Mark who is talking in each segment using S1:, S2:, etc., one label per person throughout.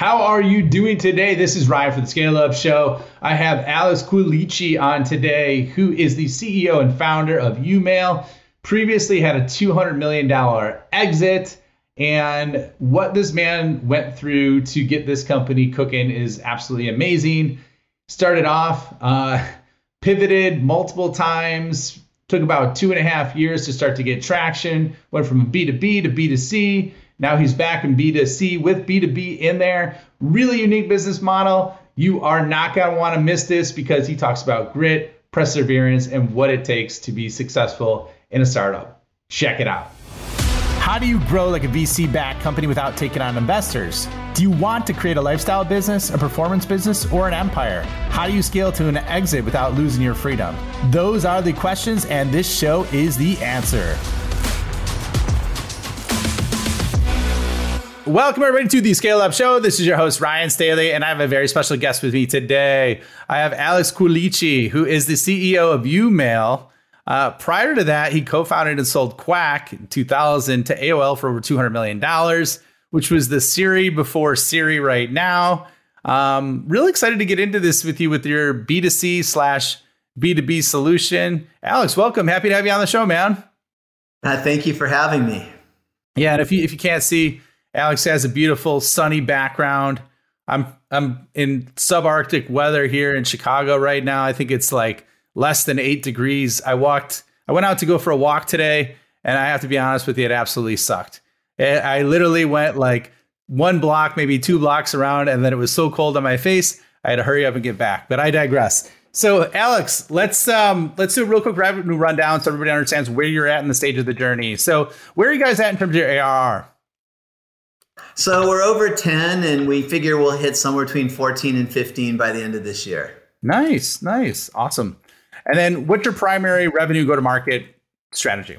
S1: How are you doing today? This is Ryan for the Scale Up Show. I have Alex Quilici on today, who is the CEO and founder of YouMail. Previously had a $200 million exit. And what this man went through to get this company cooking is absolutely amazing. Started off, uh, pivoted multiple times, took about two and a half years to start to get traction, went from B2B to B2C now he's back in B2C with B2B in there. Really unique business model. You are not going to want to miss this because he talks about grit, perseverance, and what it takes to be successful in a startup. Check it out.
S2: How do you grow like a VC backed company without taking on investors? Do you want to create a lifestyle business, a performance business, or an empire? How do you scale to an exit without losing your freedom? Those are the questions, and this show is the answer. Welcome, everybody, to the Scale Up Show. This is your host, Ryan Staley, and I have a very special guest with me today. I have Alex Quilici, who is the CEO of YouMail. Uh, prior to that, he co founded and sold Quack in 2000 to AOL for over $200 million, which was the Siri before Siri right now. Um, really excited to get into this with you with your B2C slash B2B solution. Alex, welcome. Happy to have you on the show, man.
S3: Uh, thank you for having me.
S2: Yeah, and if you if you can't see, Alex has a beautiful sunny background. I'm I'm in subarctic weather here in Chicago right now. I think it's like less than eight degrees. I walked. I went out to go for a walk today, and I have to be honest with you, it absolutely sucked. I literally went like one block, maybe two blocks around, and then it was so cold on my face, I had to hurry up and get back. But I digress. So, Alex, let's um, let's do a real quick revenue rundown so everybody understands where you're at in the stage of the journey. So, where are you guys at in terms of your ARR?
S3: So we're over 10 and we figure we'll hit somewhere between 14 and 15 by the end of this year.
S2: Nice, nice, awesome. And then what's your primary revenue go to market strategy?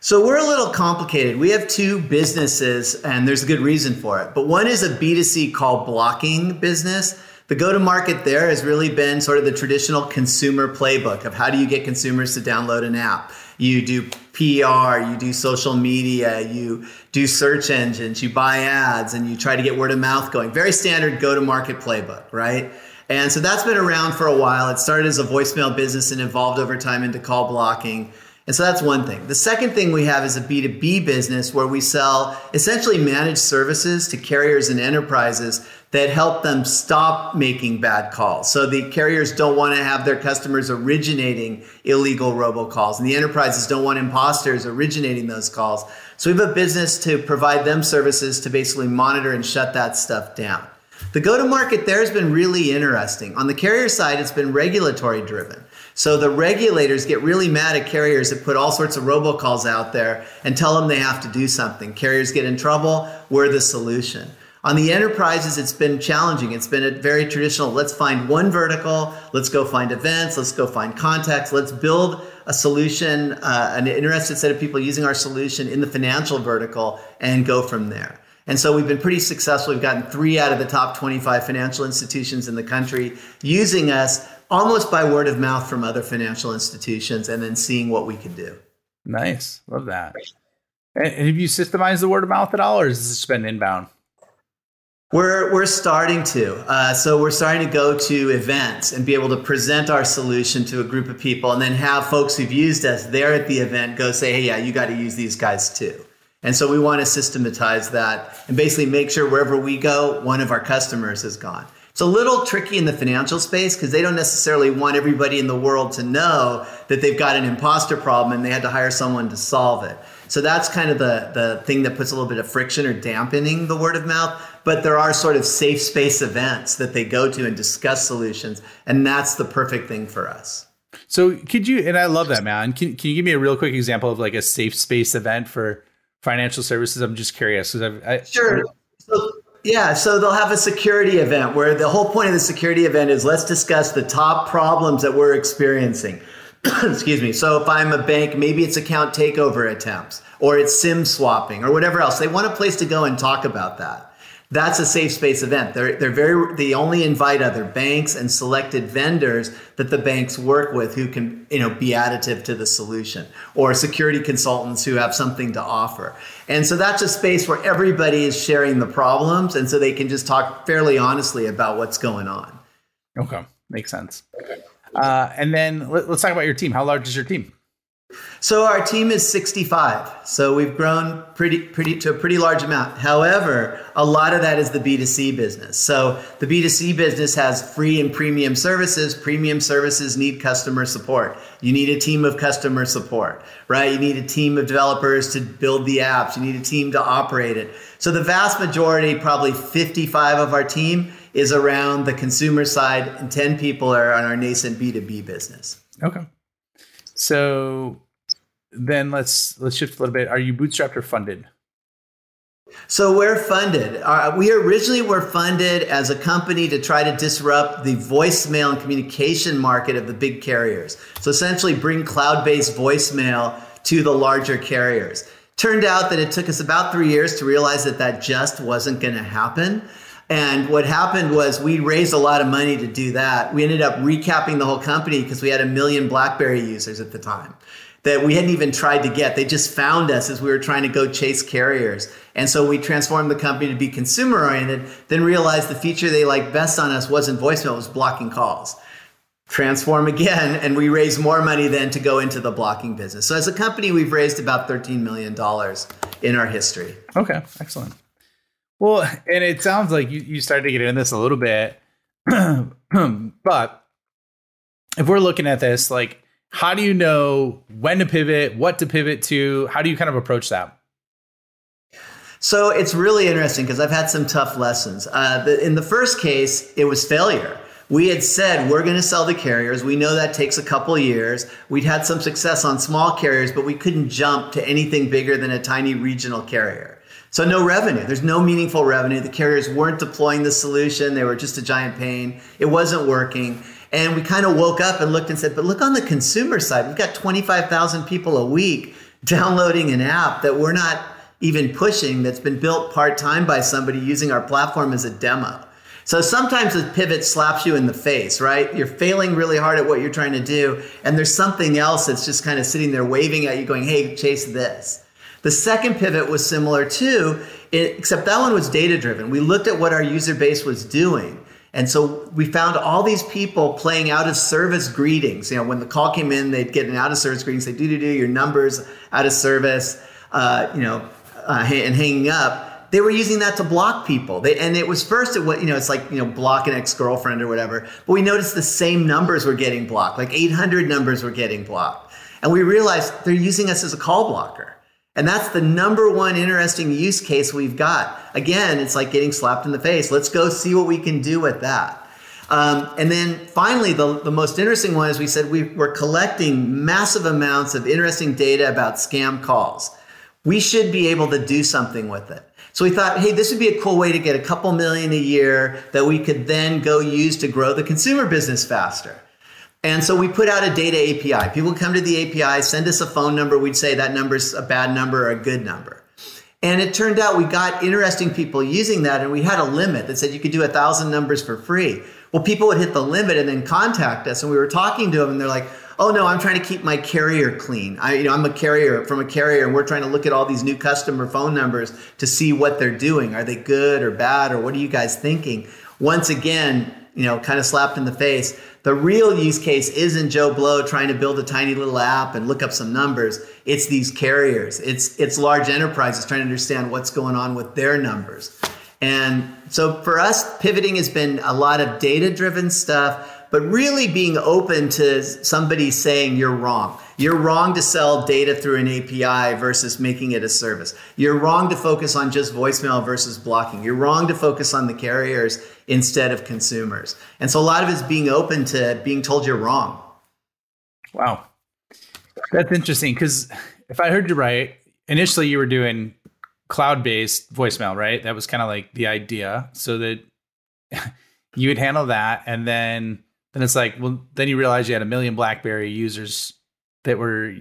S3: So we're a little complicated. We have two businesses and there's a good reason for it. But one is a B2C call blocking business. The go to market there has really been sort of the traditional consumer playbook of how do you get consumers to download an app you do PR, you do social media, you do search engines, you buy ads, and you try to get word of mouth going. Very standard go to market playbook, right? And so that's been around for a while. It started as a voicemail business and evolved over time into call blocking. And so that's one thing. The second thing we have is a B2B business where we sell essentially managed services to carriers and enterprises that help them stop making bad calls. So the carriers don't want to have their customers originating illegal robocalls, and the enterprises don't want imposters originating those calls. So we have a business to provide them services to basically monitor and shut that stuff down. The go to market there has been really interesting. On the carrier side, it's been regulatory driven. So the regulators get really mad at carriers that put all sorts of robocalls out there and tell them they have to do something. Carriers get in trouble, we're the solution. On the enterprises, it's been challenging. It's been a very traditional let's find one vertical, let's go find events, let's go find contacts, let's build a solution, uh, an interested set of people using our solution in the financial vertical and go from there. And so we've been pretty successful. We've gotten three out of the top 25 financial institutions in the country using us almost by word of mouth from other financial institutions and then seeing what we can do.
S2: Nice. Love that. And have you systemized the word of mouth at all, or has this just been inbound?
S3: We're, we're starting to. Uh, so we're starting to go to events and be able to present our solution to a group of people and then have folks who've used us there at the event go say, hey, yeah, you got to use these guys too. And so we want to systematize that and basically make sure wherever we go, one of our customers is gone. It's a little tricky in the financial space because they don't necessarily want everybody in the world to know that they've got an imposter problem and they had to hire someone to solve it. So that's kind of the, the thing that puts a little bit of friction or dampening the word of mouth. But there are sort of safe space events that they go to and discuss solutions. And that's the perfect thing for us.
S2: So could you, and I love that, man. Can, can you give me a real quick example of like a safe space event for financial services? I'm just curious.
S3: because I, sure. Yeah, so they'll have a security event where the whole point of the security event is let's discuss the top problems that we're experiencing. excuse me. So if I'm a bank, maybe it's account takeover attempts or it's SIM swapping or whatever else. They want a place to go and talk about that. That's a safe space event. They're, they're very, they only invite other banks and selected vendors that the banks work with who can, you know, be additive to the solution or security consultants who have something to offer. And so that's a space where everybody is sharing the problems. And so they can just talk fairly honestly about what's going on.
S2: Okay. Makes sense. Uh, and then let, us talk about your team. How large is your team?
S3: So our team is 65. So we've grown pretty pretty to a pretty large amount. However, a lot of that is the B2C business. So the B2C business has free and premium services. Premium services need customer support. You need a team of customer support, right? You need a team of developers to build the apps. You need a team to operate it. So the vast majority, probably 55 of our team is around the consumer side and 10 people are on our nascent B2B business.
S2: Okay. So then let's let's shift a little bit. Are you bootstrapped or funded?
S3: So we're funded. Uh, we originally were funded as a company to try to disrupt the voicemail and communication market of the big carriers. So essentially bring cloud-based voicemail to the larger carriers. Turned out that it took us about three years to realize that that just wasn't going to happen. And what happened was we raised a lot of money to do that. We ended up recapping the whole company because we had a million BlackBerry users at the time that we hadn't even tried to get. They just found us as we were trying to go chase carriers. And so we transformed the company to be consumer oriented, then realized the feature they liked best on us wasn't voicemail, it was blocking calls. Transform again, and we raised more money then to go into the blocking business. So as a company, we've raised about $13 million in our history.
S2: Okay, excellent. Well, and it sounds like you, you started to get into this a little bit, but if we're looking at this, like, how do you know when to pivot, what to pivot to? How do you kind of approach that?
S3: So it's really interesting because I've had some tough lessons. Uh, in the first case, it was failure. We had said we're going to sell the carriers. We know that takes a couple years. We'd had some success on small carriers, but we couldn't jump to anything bigger than a tiny regional carrier. So no revenue. There's no meaningful revenue. The carriers weren't deploying the solution. They were just a giant pain. It wasn't working. And we kind of woke up and looked and said, but look on the consumer side. We've got 25,000 people a week downloading an app that we're not even pushing that's been built part time by somebody using our platform as a demo. So sometimes the pivot slaps you in the face, right? You're failing really hard at what you're trying to do, and there's something else that's just kind of sitting there waving at you, going, hey, chase this. The second pivot was similar too, except that one was data driven. We looked at what our user base was doing. And so we found all these people playing out of service greetings. You know, when the call came in, they'd get an out of service greeting, say, do, do, do, your numbers out of service, uh, you know, uh, and hanging up. They were using that to block people. They, and it was first, it was, you know, it's like, you know, block an ex girlfriend or whatever. But we noticed the same numbers were getting blocked, like 800 numbers were getting blocked. And we realized they're using us as a call blocker. And that's the number one interesting use case we've got. Again, it's like getting slapped in the face. Let's go see what we can do with that. Um, and then finally, the, the most interesting one is we said we, we're collecting massive amounts of interesting data about scam calls. We should be able to do something with it. So we thought, hey, this would be a cool way to get a couple million a year that we could then go use to grow the consumer business faster. And so we put out a data API. People come to the API, send us a phone number. We'd say that number's a bad number or a good number. And it turned out we got interesting people using that, and we had a limit that said you could do a thousand numbers for free. Well, people would hit the limit and then contact us, and we were talking to them, and they're like, "Oh no, I'm trying to keep my carrier clean. I, you know, I'm a carrier from a carrier, and we're trying to look at all these new customer phone numbers to see what they're doing. Are they good or bad, or what are you guys thinking?" Once again, you know, kind of slapped in the face. The real use case isn't Joe Blow trying to build a tiny little app and look up some numbers. It's these carriers. It's it's large enterprises trying to understand what's going on with their numbers. And so for us, pivoting has been a lot of data driven stuff but really being open to somebody saying you're wrong. You're wrong to sell data through an API versus making it a service. You're wrong to focus on just voicemail versus blocking. You're wrong to focus on the carriers instead of consumers. And so a lot of it's being open to being told you're wrong.
S2: Wow. That's interesting because if I heard you right, initially you were doing cloud based voicemail, right? That was kind of like the idea so that you would handle that and then then it's like, well, then you realize you had a million BlackBerry users that were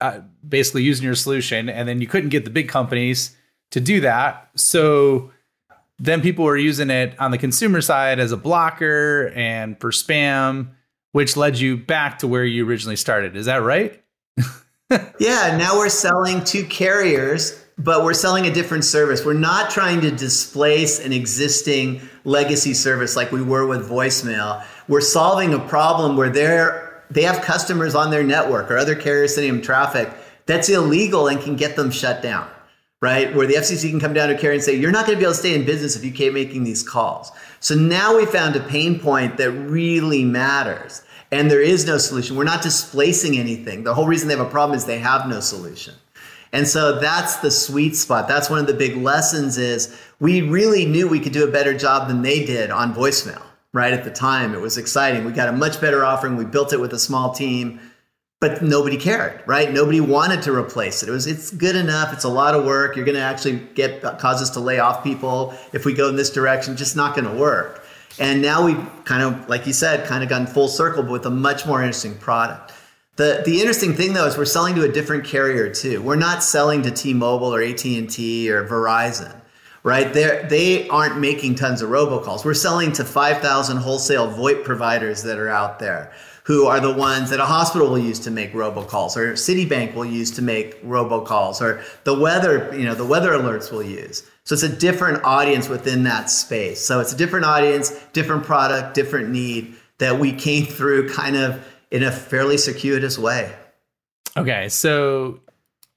S2: uh, basically using your solution, and then you couldn't get the big companies to do that. So then people were using it on the consumer side as a blocker and for spam, which led you back to where you originally started. Is that right?
S3: yeah, now we're selling to carriers, but we're selling a different service. We're not trying to displace an existing legacy service like we were with voicemail. We're solving a problem where they're they have customers on their network or other carriers sending them traffic that's illegal and can get them shut down right? Where the FCC can come down to a carrier and say, you're not going to be able to stay in business if you keep making these calls. So now we found a pain point that really matters. And there is no solution. We're not displacing anything. The whole reason they have a problem is they have no solution. And so that's the sweet spot. That's one of the big lessons is we really knew we could do a better job than they did on voicemail, right? At the time, it was exciting. We got a much better offering. We built it with a small team but nobody cared, right? Nobody wanted to replace it. It was it's good enough. It's a lot of work. You're going to actually get cause us to lay off people if we go in this direction. Just not going to work. And now we've kind of, like you said, kind of gone full circle, but with a much more interesting product. The the interesting thing though is we're selling to a different carrier too. We're not selling to T-Mobile or AT&T or Verizon right? They they aren't making tons of robocalls. We're selling to 5,000 wholesale VoIP providers that are out there who are the ones that a hospital will use to make robocalls or Citibank will use to make robocalls or the weather, you know, the weather alerts will use. So it's a different audience within that space. So it's a different audience, different product, different need that we came through kind of in a fairly circuitous way.
S2: Okay, so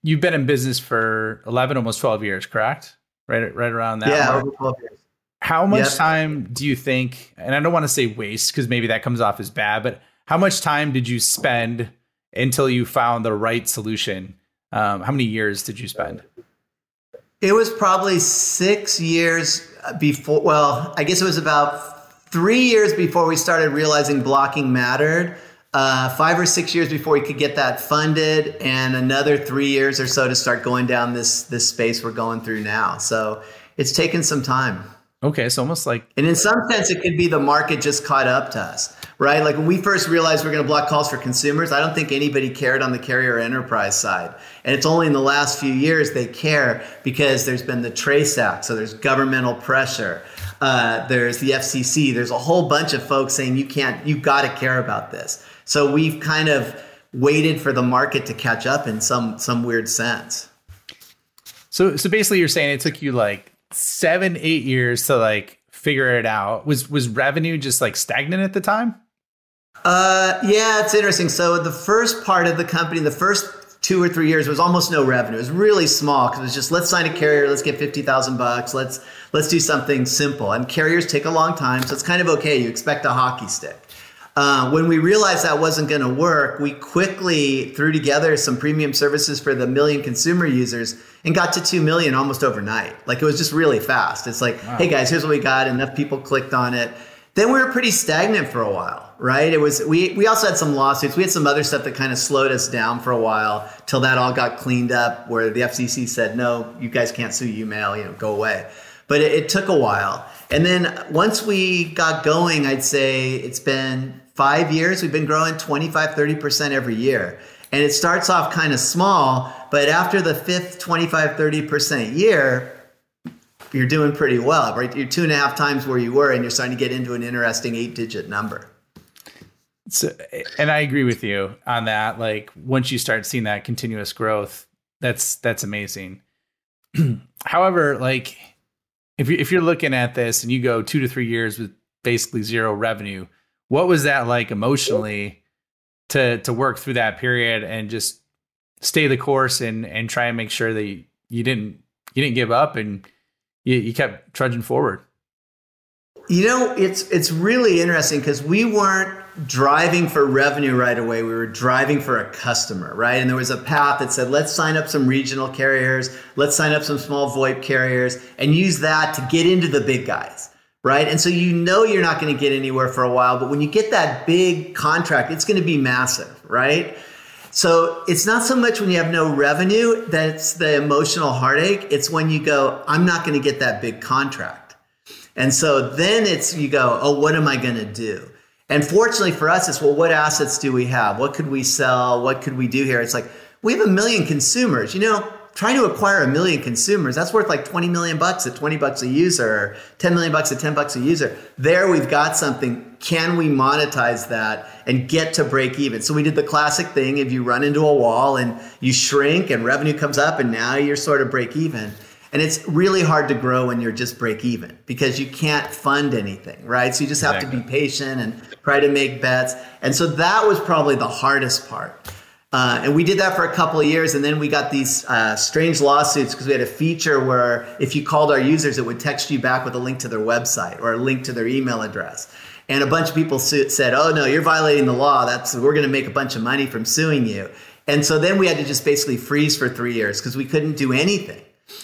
S2: you've been in business for 11 almost 12 years, correct? Right right around that.
S3: Yeah, over 12 years.
S2: How much yep. time do you think, and I don't want to say waste because maybe that comes off as bad, but how much time did you spend until you found the right solution? Um, how many years did you spend?
S3: It was probably six years before. Well, I guess it was about three years before we started realizing blocking mattered. Uh, five or six years before we could get that funded, and another three years or so to start going down this this space we're going through now. So it's taken some time.
S2: Okay, it's almost like.
S3: And in some sense, it could be the market just caught up to us, right? Like when we first realized we are going to block calls for consumers, I don't think anybody cared on the carrier enterprise side. And it's only in the last few years they care because there's been the Trace Act, so there's governmental pressure. Uh, there's the FCC. There's a whole bunch of folks saying you can't, you got to care about this. So we've kind of waited for the market to catch up in some some weird sense.
S2: So so basically, you're saying it took you like seven, eight years to like figure it out. Was was revenue just like stagnant at the time?
S3: Uh, yeah, it's interesting. So the first part of the company, the first two or three years was almost no revenue. It was really small because it was just let's sign a carrier, let's get fifty thousand bucks, let's let's do something simple. And carriers take a long time, so it's kind of okay. You expect a hockey stick. Uh, when we realized that wasn't going to work, we quickly threw together some premium services for the million consumer users and got to 2 million almost overnight. Like it was just really fast. It's like, wow. hey guys, here's what we got. Enough people clicked on it. Then we were pretty stagnant for a while, right? It was we we also had some lawsuits. We had some other stuff that kind of slowed us down for a while till that all got cleaned up where the FCC said, "No, you guys can't sue YouMail, you know, go away." But it, it took a while. And then once we got going, I'd say it's been five years, we've been growing 25, 30% every year. And it starts off kind of small, but after the fifth 25, 30% year, you're doing pretty well, right? You're two and a half times where you were, and you're starting to get into an interesting eight digit number.
S2: So, and I agree with you on that. Like once you start seeing that continuous growth, that's that's amazing. However, like if you if you're looking at this and you go two to three years with basically zero revenue, what was that like emotionally to to work through that period and just stay the course and and try and make sure that you, you didn't you didn't give up and you, you kept trudging forward?
S3: You know it's it's really interesting because we weren't driving for revenue right away. We were driving for a customer right? And there was a path that said let's sign up some regional carriers. Let's sign up some small voip carriers and use that to get into the big guys right? And so you know you're not going to get anywhere for a while, but when you get that big contract, it's going to be massive, right? So it's not so much when you have no revenue that's the emotional heartache. It's when you go, I'm not going to get that big contract. And so then it's, you go, oh, what am I going to do? And fortunately for us, it's, well, what assets do we have? What could we sell? What could we do here? It's like, we have a million consumers. You know, trying to acquire a million consumers. That's worth like 20 million bucks at 20 bucks a user, or 10 million bucks at 10 bucks a user. There we've got something. Can we monetize that and get to break even? So we did the classic thing if you run into a wall and you shrink and revenue comes up and now you're sort of break even. And it's really hard to grow when you're just break even because you can't fund anything, right? So you just have exactly. to be patient and try to make bets. And so that was probably the hardest part. Uh, and we did that for a couple of years, and then we got these uh, strange lawsuits because we had a feature where if you called our users, it would text you back with a link to their website or a link to their email address. And a bunch of people su- said, "Oh no, you're violating the law. That's we're going to make a bunch of money from suing you." And so then we had to just basically freeze for three years because we couldn't do anything,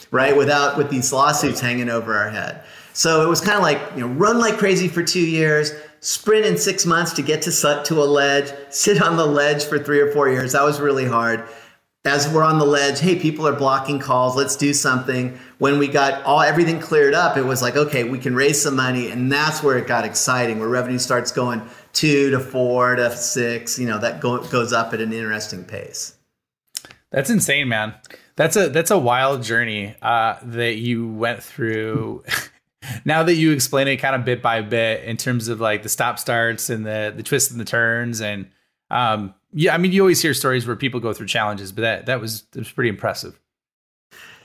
S3: right, without with these lawsuits hanging over our head. So it was kind of like you know, run like crazy for two years sprint in six months to get to to a ledge, sit on the ledge for three or four years. That was really hard. As we're on the ledge, hey, people are blocking calls. Let's do something. When we got all everything cleared up, it was like, okay, we can raise some money, and that's where it got exciting. Where revenue starts going two to four to six. You know, that go, goes up at an interesting pace.
S2: That's insane, man. That's a that's a wild journey uh, that you went through. now that you explain it kind of bit by bit in terms of like the stop starts and the the twists and the turns and um yeah i mean you always hear stories where people go through challenges but that that was that was pretty impressive.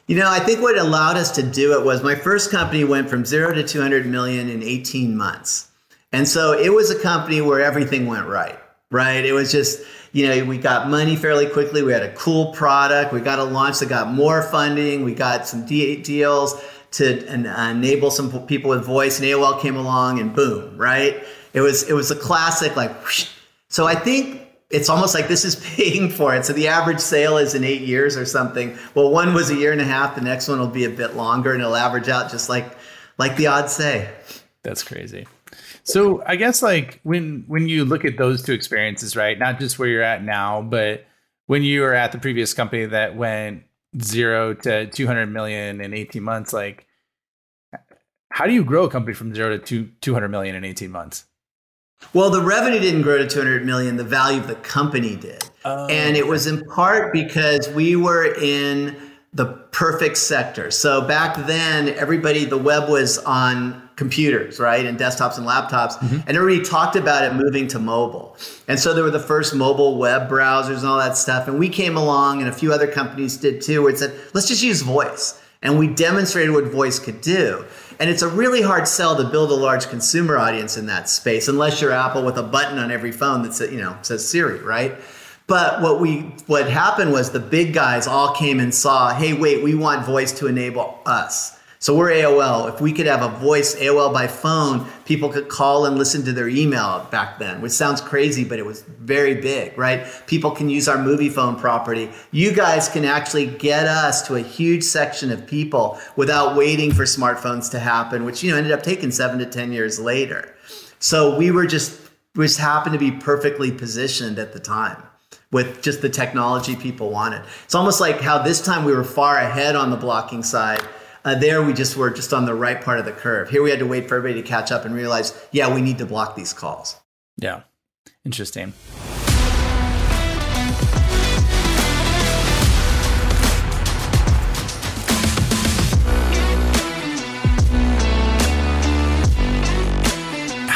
S3: You know i think what allowed us to do it was my first company went from 0 to 200 million in 18 months. And so it was a company where everything went right right? It was just you know we got money fairly quickly. We had a cool product. We got a launch that got more funding. We got some deals to enable some people with voice, and AOL came along, and boom, right? It was it was a classic, like. Whoosh. So I think it's almost like this is paying for it. So the average sale is in eight years or something. Well, one was a year and a half. The next one will be a bit longer, and it'll average out just like like the odds say.
S2: That's crazy. So I guess like when when you look at those two experiences, right? Not just where you're at now, but when you were at the previous company that went zero to 200 million in 18 months, like how do you grow a company from zero to two, 200 million in 18 months?
S3: Well, the revenue didn't grow to 200 million, the value of the company did. Oh, and it was in part because we were in the perfect sector. So back then, everybody, the web was on computers, right? And desktops and laptops. Mm-hmm. And everybody talked about it moving to mobile. And so there were the first mobile web browsers and all that stuff. And we came along, and a few other companies did too, where it said, let's just use voice. And we demonstrated what voice could do. And it's a really hard sell to build a large consumer audience in that space, unless you're Apple with a button on every phone that says, you know says Siri, right? But what we what happened was the big guys all came and saw, hey, wait, we want voice to enable us. So we're AOL. If we could have a voice AOL by phone, people could call and listen to their email back then, which sounds crazy, but it was very big, right? People can use our Moviefone property. You guys can actually get us to a huge section of people without waiting for smartphones to happen, which you know ended up taking seven to ten years later. So we were just we just happened to be perfectly positioned at the time with just the technology people wanted. It's almost like how this time we were far ahead on the blocking side uh, there, we just were just on the right part of the curve. Here, we had to wait for everybody to catch up and realize, yeah, we need to block these calls.
S2: Yeah, interesting.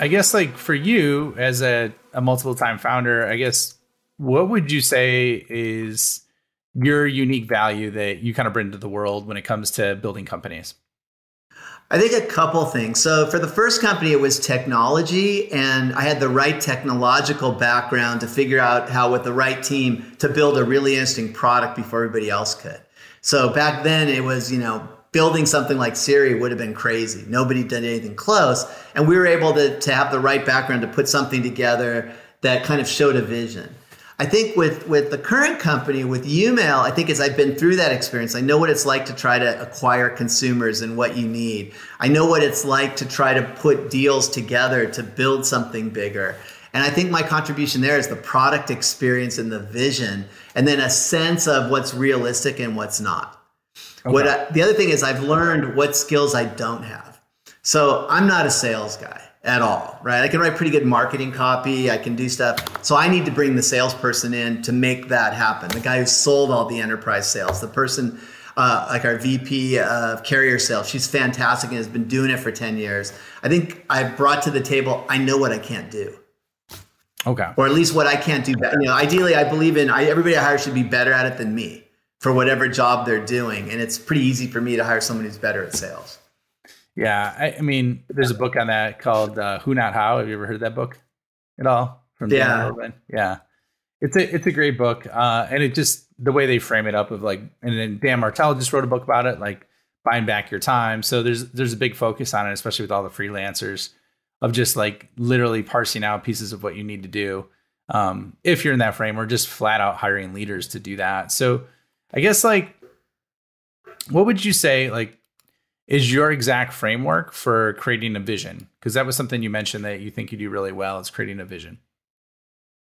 S2: I guess like for you as a, a multiple time founder, I guess what would you say is your unique value that you kind of bring to the world when it comes to building companies?
S3: I think a couple things. So for the first company, it was technology, and I had the right technological background to figure out how, with the right team, to build a really interesting product before everybody else could. So back then, it was you know building something like Siri would have been crazy. Nobody did anything close. And we were able to, to have the right background to put something together that kind of showed a vision. I think with with the current company with YouMail, I think as I've been through that experience, I know what it's like to try to acquire consumers and what you need. I know what it's like to try to put deals together to build something bigger. And I think my contribution there is the product experience and the vision, and then a sense of what's realistic and what's not. Okay. What I, the other thing is, I've learned what skills I don't have. So I'm not a sales guy at all, right? I can write pretty good marketing copy. I can do stuff. So I need to bring the salesperson in to make that happen. The guy who sold all the enterprise sales, the person uh, like our VP of carrier sales, she's fantastic and has been doing it for 10 years. I think I've brought to the table, I know what I can't do.
S2: Okay.
S3: Or at least what I can't do. You know, ideally, I believe in I, everybody I hire should be better at it than me for whatever job they're doing. And it's pretty easy for me to hire someone who's better at sales.
S2: Yeah, I, I mean, there's a book on that called uh, "Who Not How." Have you ever heard that book at all?
S3: From yeah,
S2: yeah. It's a it's a great book, uh, and it just the way they frame it up of like, and then Dan Martell just wrote a book about it, like buying back your time. So there's there's a big focus on it, especially with all the freelancers, of just like literally parsing out pieces of what you need to do. Um, if you're in that frame, or just flat out hiring leaders to do that. So I guess like, what would you say like is your exact framework for creating a vision? Because that was something you mentioned that you think you do really well is creating a vision.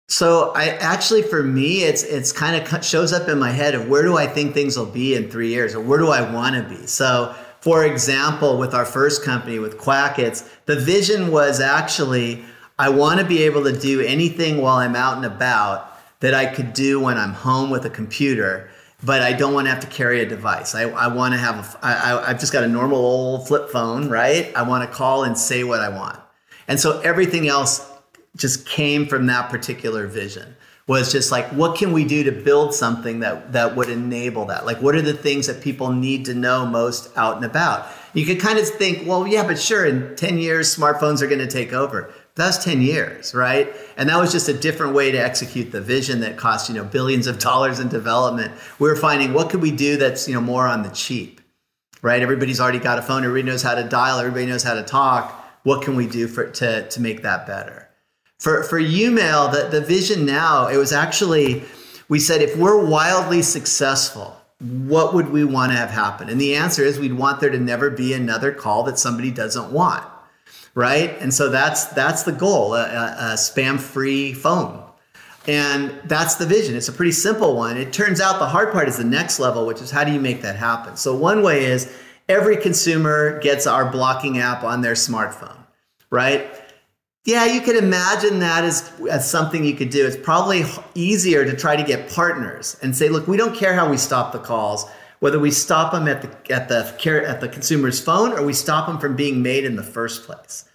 S3: So I actually, for me, it's it's kind of shows up in my head of where do I think things will be in three years, or where do I want to be. So, for example, with our first company with Quack, it's the vision was actually I want to be able to do anything while I'm out and about that I could do when I'm home with a computer but I don't want to have to carry a device. I, I want to have a, I, I've just got a normal old flip phone, right? I want to call and say what I want. And so everything else just came from that particular vision was just like, what can we do to build something that, that would enable that? Like, what are the things that people need to know most out and about? You could kind of think, well, yeah, but sure, in 10 years, smartphones are going to take over. That's 10 years, right? And that was just a different way to execute the vision that cost, you know, billions of dollars in development. We were finding what could we do that's, you know, more on the cheap, right? Everybody's already got a phone. Everybody knows how to dial. Everybody knows how to talk. What can we do for to, to make that better? For, for YouMail, the, the vision now, it was actually, we said, if we're wildly successful, what would we want to have happen? And the answer is we'd want there to never be another call that somebody doesn't want right? And so that's that's the goal: a, a spam-free phone. And that's the vision. It's a pretty simple one. It turns out the hard part is the next level, which is how do you make that happen? So one way is every consumer gets our blocking app on their smartphone, right? Yeah, you could imagine that as, as something you could do. It's probably easier to try to get partners and say, look, we don't care how we stop the calls whether we stop them at the at the at the consumer's phone or we stop them from being made in the first place.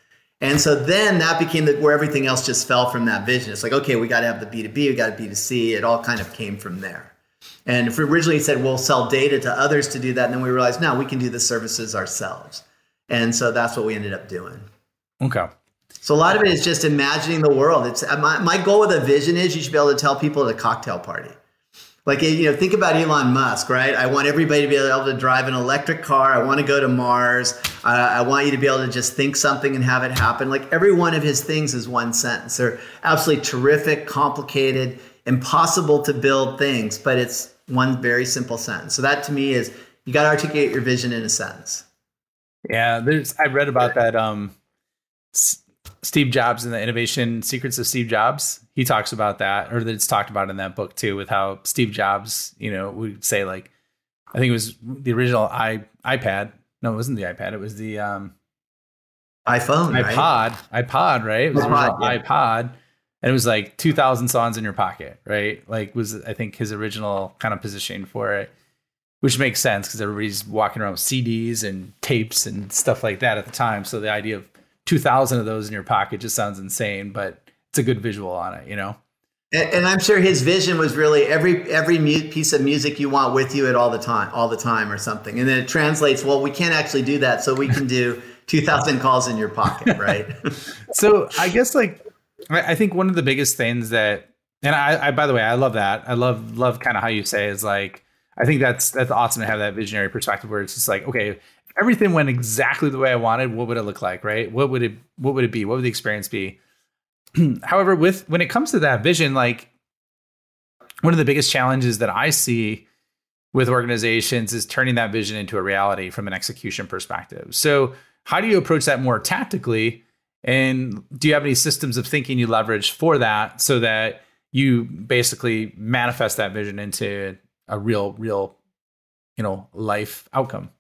S3: And so then that became the, where everything else just fell from that vision. It's like, okay, we got to have the B2B, we got to B2C. It all kind of came from there. And if we originally said we'll sell data to others to do that, and then we realized, no, we can do the services ourselves. And so that's what we ended up doing.
S2: Okay.
S3: So a lot of it is just imagining the world. It's my, my goal with a vision is you should be able to tell people at a cocktail party like you know think about elon musk right? I want everybody to be able to drive an electric car. I want to go to mars. Uh, i want you to be able to just think something and have it happen. Like every one of his things is one sentence. They're absolutely terrific complicated impossible to build things but it's one very simple sentence. So that to me is you got to articulate your vision in a sentence.
S2: Yeah there's i read about that um Steve Jobs and the innovation secrets of Steve Jobs. He talks about that, or that it's talked about in that book too, with how Steve Jobs, you know, would say like, I think it was the original i iPad. No, it wasn't the iPad. It was the um,
S3: iPhone,
S2: iPod, right? iPod, right? It was iPod, yeah. iPod, and it was like two thousand songs in your pocket, right? Like was I think his original kind of positioning for it, which makes sense because everybody's walking around with CDs and tapes and stuff like that at the time. So the idea of 2000 of those in your pocket just sounds insane, but it's a good visual on it, you know?
S3: And, and I'm sure his vision was really every every mu- piece of music you want with you at all the time, all the time, or something. And then it translates. Well, we can't actually do that, so we can do 2,000 calls in your pocket, right?
S2: so I guess like I think one of the biggest things that, and I, I by the way, I love that. I love love kind of how you say is like I think that's that's awesome to have that visionary perspective where it's just like okay, everything went exactly the way I wanted, what would it look like, right? What would it what would it be? What would the experience be? However, with when it comes to that vision, like one of the biggest challenges that I see with organizations is turning that vision into a reality from an execution perspective. So, how do you approach that more tactically? And do you have any systems of thinking you leverage for that so that you basically manifest that vision into a real, real, you know, life outcome?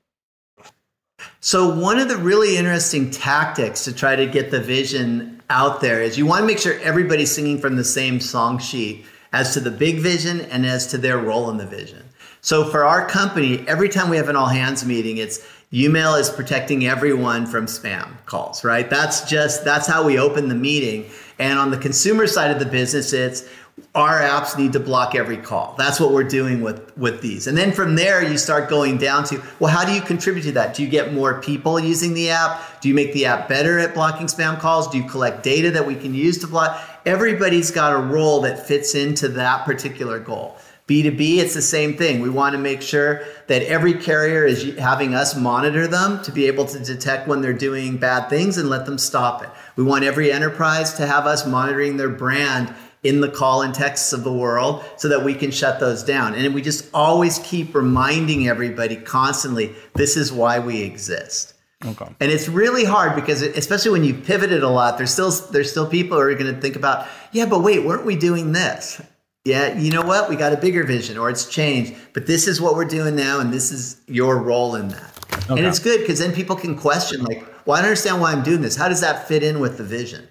S3: So, one of the really interesting tactics to try to get the vision out there is you want to make sure everybody's singing from the same song sheet as to the big vision and as to their role in the vision. So, for our company, every time we have an all hands meeting, it's YouMail is protecting everyone from spam calls, right? That's just, that's how we open the meeting. And on the consumer side of the business, it's our apps need to block every call. That's what we're doing with with these. And then from there you start going down to, well, how do you contribute to that? Do you get more people using the app? Do you make the app better at blocking spam calls? Do you collect data that we can use to block? Everybody's got a role that fits into that particular goal. B2B, it's the same thing. We want to make sure that every carrier is having us monitor them to be able to detect when they're doing bad things and let them stop it. We want every enterprise to have us monitoring their brand in the call and texts of the world so that we can shut those down. And we just always keep reminding everybody constantly this is why we exist. Okay. And it's really hard because especially when you've pivoted a lot, there's still there's still people who are going to think about, yeah, but wait, weren't we doing this? Yeah, you know what? We got a bigger vision or it's changed, but this is what we're doing now and this is your role in that. Okay. And it's good because then people can question like, well, I don't understand why I'm doing this. How does that fit in with the vision?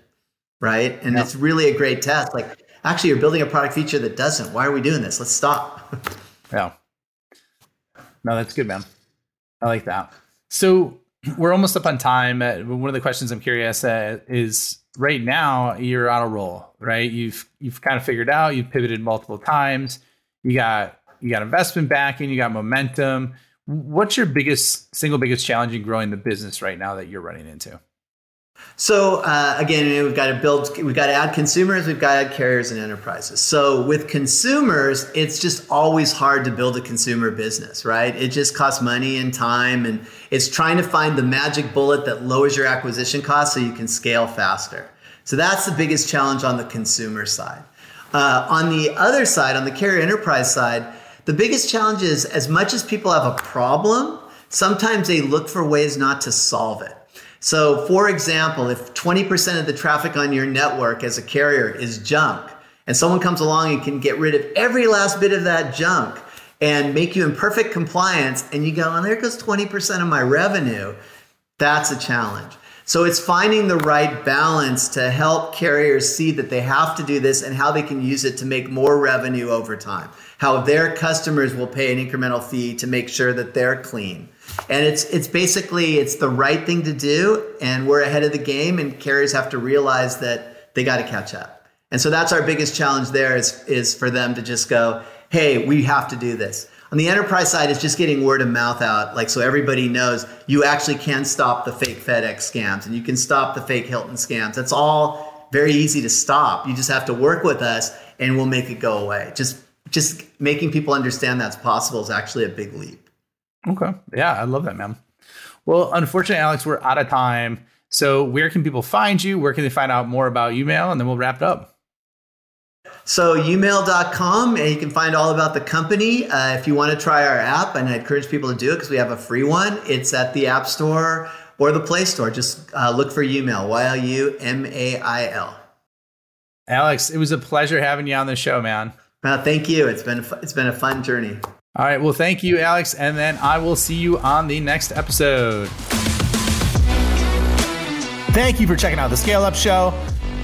S3: Right? And it's really a great test. Like, actually, you're building a product feature that doesn't. Why are we doing this? Let's stop.
S2: yeah. No, that's good, man. I like that. So we're almost up on time. Uh, one of the questions I'm curious uh, is right now you're on a roll, right? You've you've kind of figured out. You've pivoted multiple times. You got you got investment backing. You got momentum. What's your biggest single biggest challenge in growing the business right now that you're running into?
S3: So uh, again, we've got to build, we've got to add consumers, we've got to add carriers and enterprises. So with consumers, it's just always hard to build a consumer business, right? It just costs money and time, and it's trying to find the magic bullet that lowers your acquisition cost so you can scale faster. So that's the biggest challenge on the consumer side. Uh, on the other side, on the carrier enterprise side, the biggest challenge is as much as people have a problem, sometimes they look for ways not to solve it. So, for example, if 20% of the traffic on your network as a carrier is junk, and someone comes along and can get rid of every last bit of that junk and make you in perfect compliance, and you go, and there goes 20% of my revenue, that's a challenge. So it's finding the right balance to help carriers see that they have to do this and how they can use it to make more revenue over time. How their customers will pay an incremental fee to make sure that they're clean. And it's it's basically it's the right thing to do and we're ahead of the game and carriers have to realize that they got to catch up. And so that's our biggest challenge there is is for them to just go hey we have to do this on the enterprise side it's just getting word of mouth out like so everybody knows you actually can stop the fake fedex scams and you can stop the fake hilton scams that's all very easy to stop you just have to work with us and we'll make it go away just just making people understand that's possible is actually a big leap
S2: Okay. Yeah, I love that, man. Well, unfortunately, Alex, we're out of time. So, where can people find you? Where can they find out more about you, YouMail? And then we'll wrap it up.
S3: So, youmail.com, and you can find all about the company. Uh, if you want to try our app, and I encourage people to do it because we have a free one, it's at the App Store or the Play Store. Just uh, look for YouMail, Y L U M A I L.
S2: Alex, it was a pleasure having you on the show, man.
S3: Uh, thank you. It's been it's been a fun journey.
S2: All right. Well, thank you, Alex. And then I will see you on the next episode. Thank you for checking out the Scale Up Show.